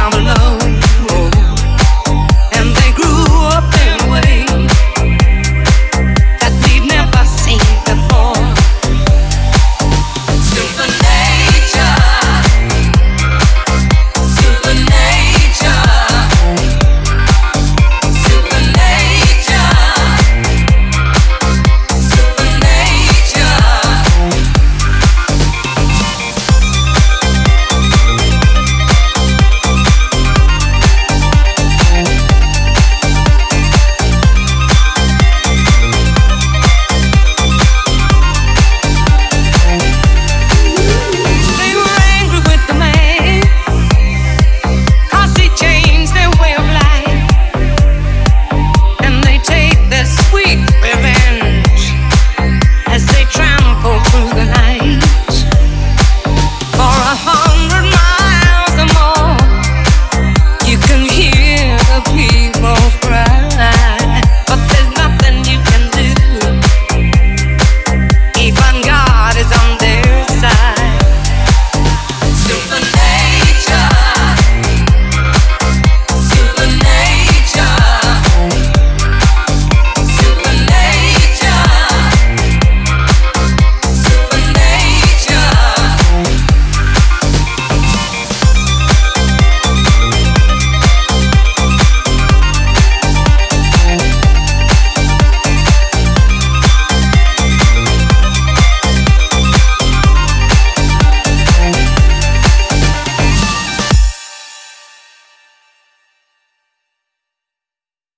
down below.